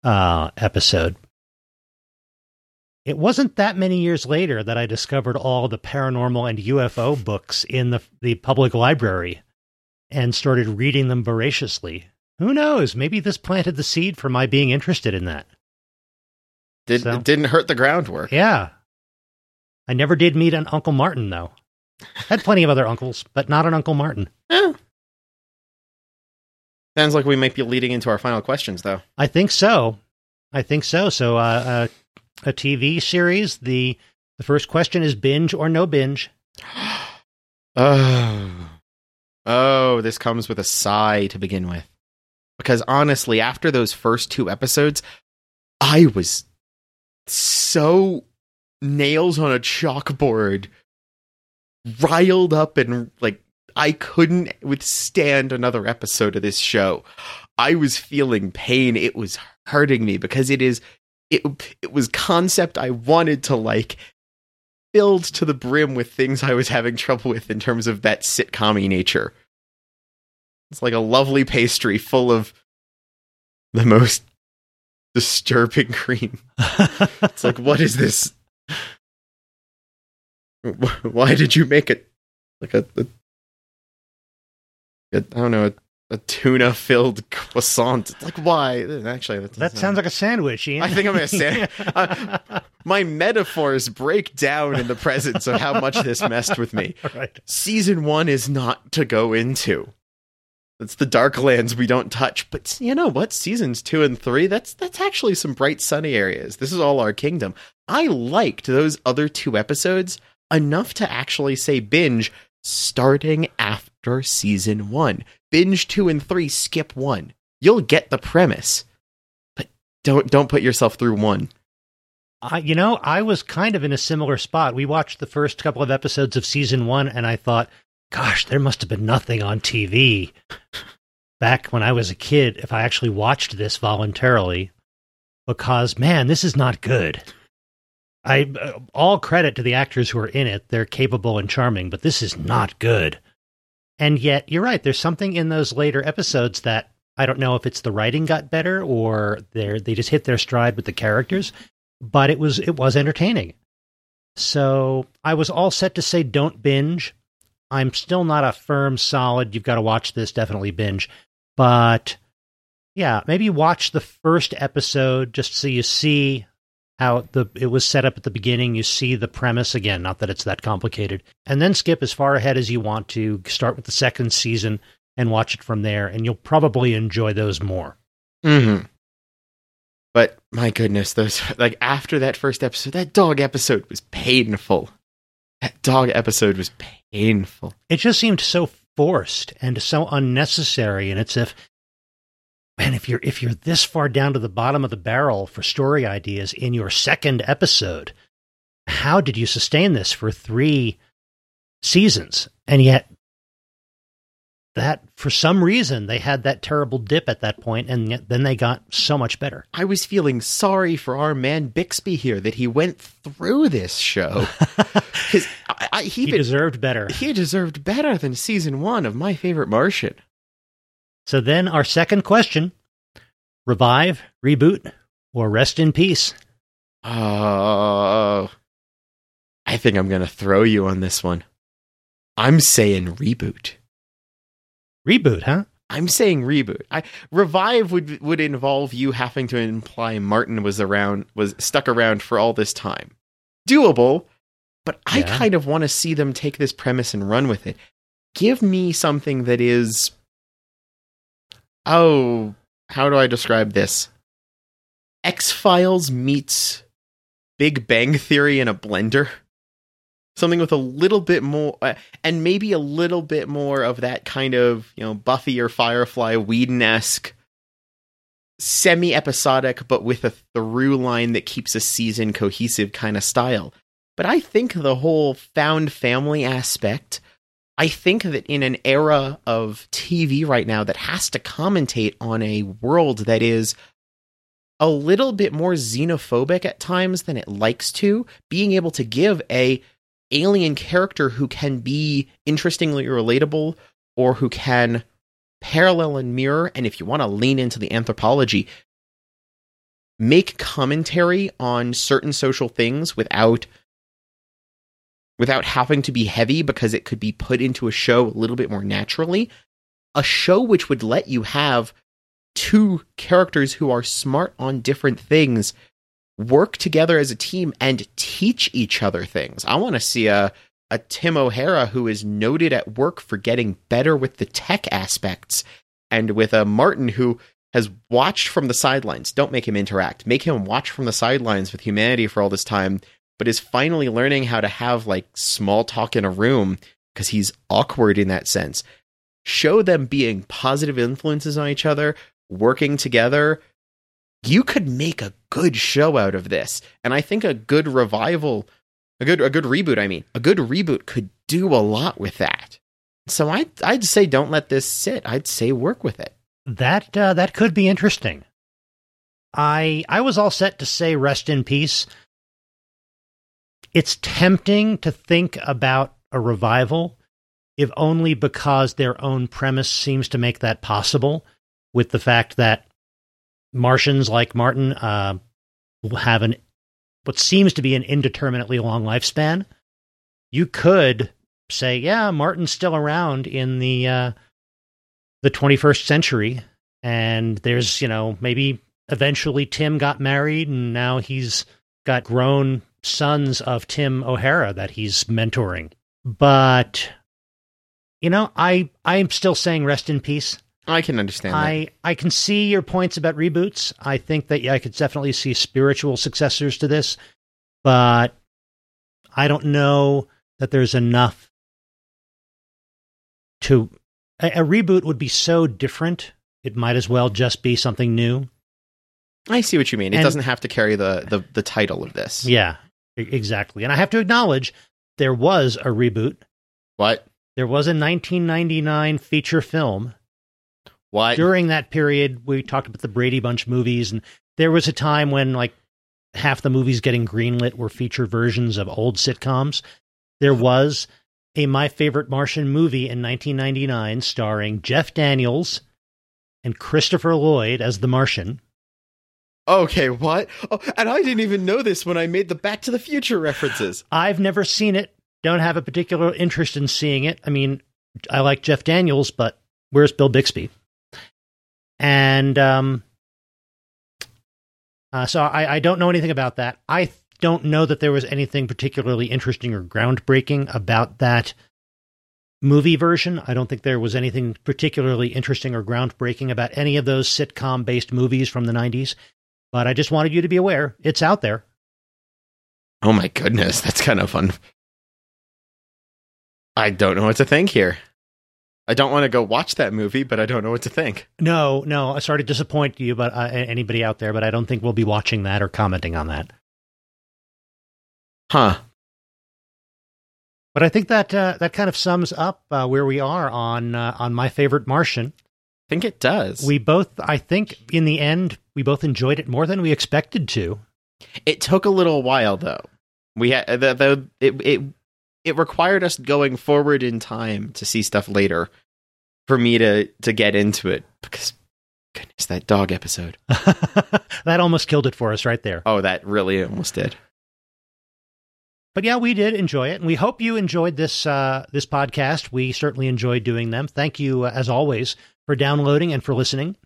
S4: uh, episode. It wasn't that many years later that I discovered all the paranormal and UFO books in the, the public library and started reading them voraciously. Who knows? Maybe this planted the seed for my being interested in that.
S5: Did, so, it didn't hurt the groundwork.
S4: Yeah. I never did meet an Uncle Martin, though. Had plenty of other uncles, but not an Uncle Martin.
S5: Yeah. Sounds like we might be leading into our final questions, though.
S4: I think so. I think so. So, uh, uh, a TV series. The the first question is binge or no binge. *gasps*
S5: oh, oh, this comes with a sigh to begin with, because honestly, after those first two episodes, I was so nails on a chalkboard riled up and like I couldn't withstand another episode of this show. I was feeling pain. It was hurting me because it is it it was concept I wanted to like filled to the brim with things I was having trouble with in terms of that sitcom nature. It's like a lovely pastry full of the most disturbing cream. it's like what is this why did you make it like a, a, a I don't know a, a tuna filled *laughs* croissant? Like why? Actually,
S4: that, that sounds like a sandwich. Ian.
S5: I think I'm a *laughs* sandwich. uh, my metaphors break down in the presence of how much this messed with me. *laughs*
S4: Right.
S5: Season one is not to go into. It's the dark lands we don't touch. But you know what? Seasons two and three, that's that's actually some bright sunny areas. This is all our kingdom. I liked those other two episodes enough to actually say binge starting after season one. Binge two and three, skip one. You'll get the premise, but don't don't put yourself through one.
S4: I, you know, I was kind of in a similar spot. We watched the first couple of episodes of season one, and I thought, gosh, there must have been nothing on TV back when I was a kid if I actually watched this voluntarily, because man, this is not good. I uh, all credit to the actors who are in it. They're capable and charming, but this is not good. And yet, you're right. There's something in those later episodes that I don't know if it's the writing got better or they they just hit their stride with the characters. but it was it was entertaining. So I was all set to say don't binge. I'm still not a firm solid. You've got to watch this. Definitely binge, but yeah, maybe watch the first episode just so you see how the it was set up at the beginning. You see the premise again. Not that it's that complicated, and then skip as far ahead as you want to. Start with the second season and watch it from there, and you'll probably enjoy those more.
S5: Mm-hmm. But my goodness, those like after that first episode, that dog episode was painful. That dog episode was painful.
S4: It just seemed so forced and so unnecessary, and it's if man, if you're if you're this far down to the bottom of the barrel for story ideas in your second episode, how did you sustain this for three seasons? And yet that for some reason they had that terrible dip at that point and then they got so much better.
S5: I was feeling sorry for our man Bixby here that he went through this show. *laughs* Cuz
S4: he, he deserved better.
S5: He deserved better than season 1 of My Favorite Martian.
S4: So then our second question, revive, reboot or rest in peace?
S5: Uh, I think I'm going to throw you on this one. I'm saying reboot.
S4: Reboot, huh?
S5: I'm saying reboot. I revive would would involve you having to imply Martin was around was stuck around for all this time. Doable, but I yeah. kind of want to see them take this premise and run with it. Give me something that is Oh, how do I describe this? X-Files meets Big Bang Theory in a blender something with a little bit more uh, and maybe a little bit more of that kind of you know buffy or firefly whedon-esque semi-episodic but with a through line that keeps a season cohesive kind of style but i think the whole found family aspect i think that in an era of tv right now that has to commentate on a world that is a little bit more xenophobic at times than it likes to. Being able to give a alien character who can be interestingly relatable or who can parallel and mirror and if you want to lean into the anthropology make commentary on certain social things without without having to be heavy because it could be put into a show a little bit more naturally a show which would let you have two characters who are smart on different things work together as a team and teach each other things. I want to see a a Tim O'Hara who is noted at work for getting better with the tech aspects and with a Martin who has watched from the sidelines. Don't make him interact. Make him watch from the sidelines with humanity for all this time, but is finally learning how to have like small talk in a room because he's awkward in that sense. Show them being positive influences on each other, working together, you could make a good show out of this. And I think a good revival, a good a good reboot, I mean, a good reboot could do a lot with that. So I I'd, I'd say don't let this sit. I'd say work with it.
S4: That uh, that could be interesting. I I was all set to say rest in peace. It's tempting to think about a revival if only because their own premise seems to make that possible with the fact that Martians like Martin uh, have an what seems to be an indeterminately long lifespan. You could say, yeah, Martin's still around in the uh, the 21st century, and there's you know maybe eventually Tim got married, and now he's got grown sons of Tim O'Hara that he's mentoring. But you know, I I'm still saying rest in peace.
S5: I can understand
S4: I,
S5: that.
S4: I can see your points about reboots. I think that yeah, I could definitely see spiritual successors to this, but I don't know that there's enough to. A, a reboot would be so different, it might as well just be something new.
S5: I see what you mean. It and, doesn't have to carry the, the, the title of this.
S4: Yeah, exactly. And I have to acknowledge there was a reboot.
S5: What?
S4: There was a 1999 feature film
S5: what?
S4: During that period, we talked about the Brady Bunch movies, and there was a time when like half the movies getting greenlit were feature versions of old sitcoms. There was a My Favorite Martian movie in 1999 starring Jeff Daniels and Christopher Lloyd as the Martian.
S5: Okay, what? Oh, and I didn't even know this when I made the Back to the Future references.
S4: I've never seen it. Don't have a particular interest in seeing it. I mean, I like Jeff Daniels, but where's Bill Bixby? And um, uh, so I, I don't know anything about that. I don't know that there was anything particularly interesting or groundbreaking about that movie version. I don't think there was anything particularly interesting or groundbreaking about any of those sitcom based movies from the 90s. But I just wanted you to be aware it's out there.
S5: Oh my goodness, that's kind of fun. I don't know what to think here. I don't want to go watch that movie, but I don't know what to think.
S4: No, no, I sorry to disappoint you, but uh, anybody out there, but I don't think we'll be watching that or commenting on that.
S5: Huh.
S4: But I think that uh, that kind of sums up uh, where we are on uh, on my favorite Martian.
S5: I think it does.
S4: We both, I think, in the end, we both enjoyed it more than we expected to.
S5: It took a little while, though. We had the, the it it it required us going forward in time to see stuff later for me to to get into it because goodness that dog episode *laughs*
S4: that almost killed it for us right there
S5: oh that really almost did
S4: but yeah we did enjoy it and we hope you enjoyed this uh, this podcast we certainly enjoyed doing them thank you uh, as always for downloading and for listening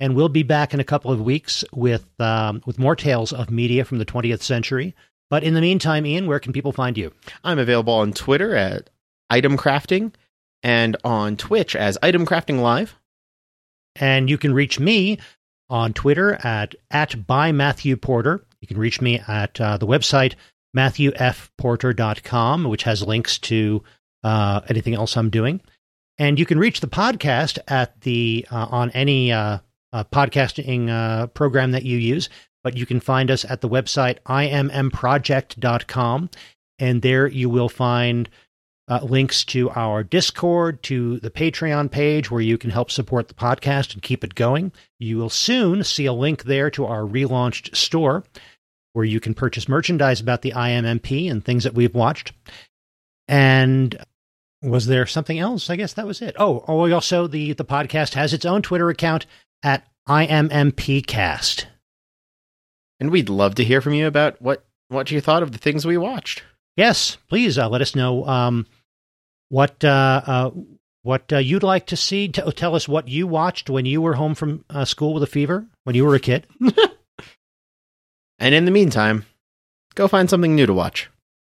S4: and we'll be back in a couple of weeks with um, with more tales of media from the 20th century but in the meantime, Ian, where can people find you?
S5: I'm available on Twitter at Item Crafting and on Twitch as Item Crafting Live.
S4: And you can reach me on Twitter at at by Matthew Porter. You can reach me at uh, the website matthewfporter.com, which has links to uh, anything else I'm doing. And you can reach the podcast at the uh, on any uh, uh, podcasting uh, program that you use but you can find us at the website immproject.com. And there you will find uh, links to our Discord, to the Patreon page where you can help support the podcast and keep it going. You will soon see a link there to our relaunched store where you can purchase merchandise about the IMMP and things that we've watched. And was there something else? I guess that was it. Oh, oh also the the podcast has its own Twitter account at IMMPcast.
S5: And we'd love to hear from you about what what you thought of the things we watched.
S4: Yes, please uh, let us know um, what uh, uh, what uh, you'd like to see. T- tell us what you watched when you were home from uh, school with a fever when you were a kid. *laughs*
S5: and in the meantime, go find something new to watch.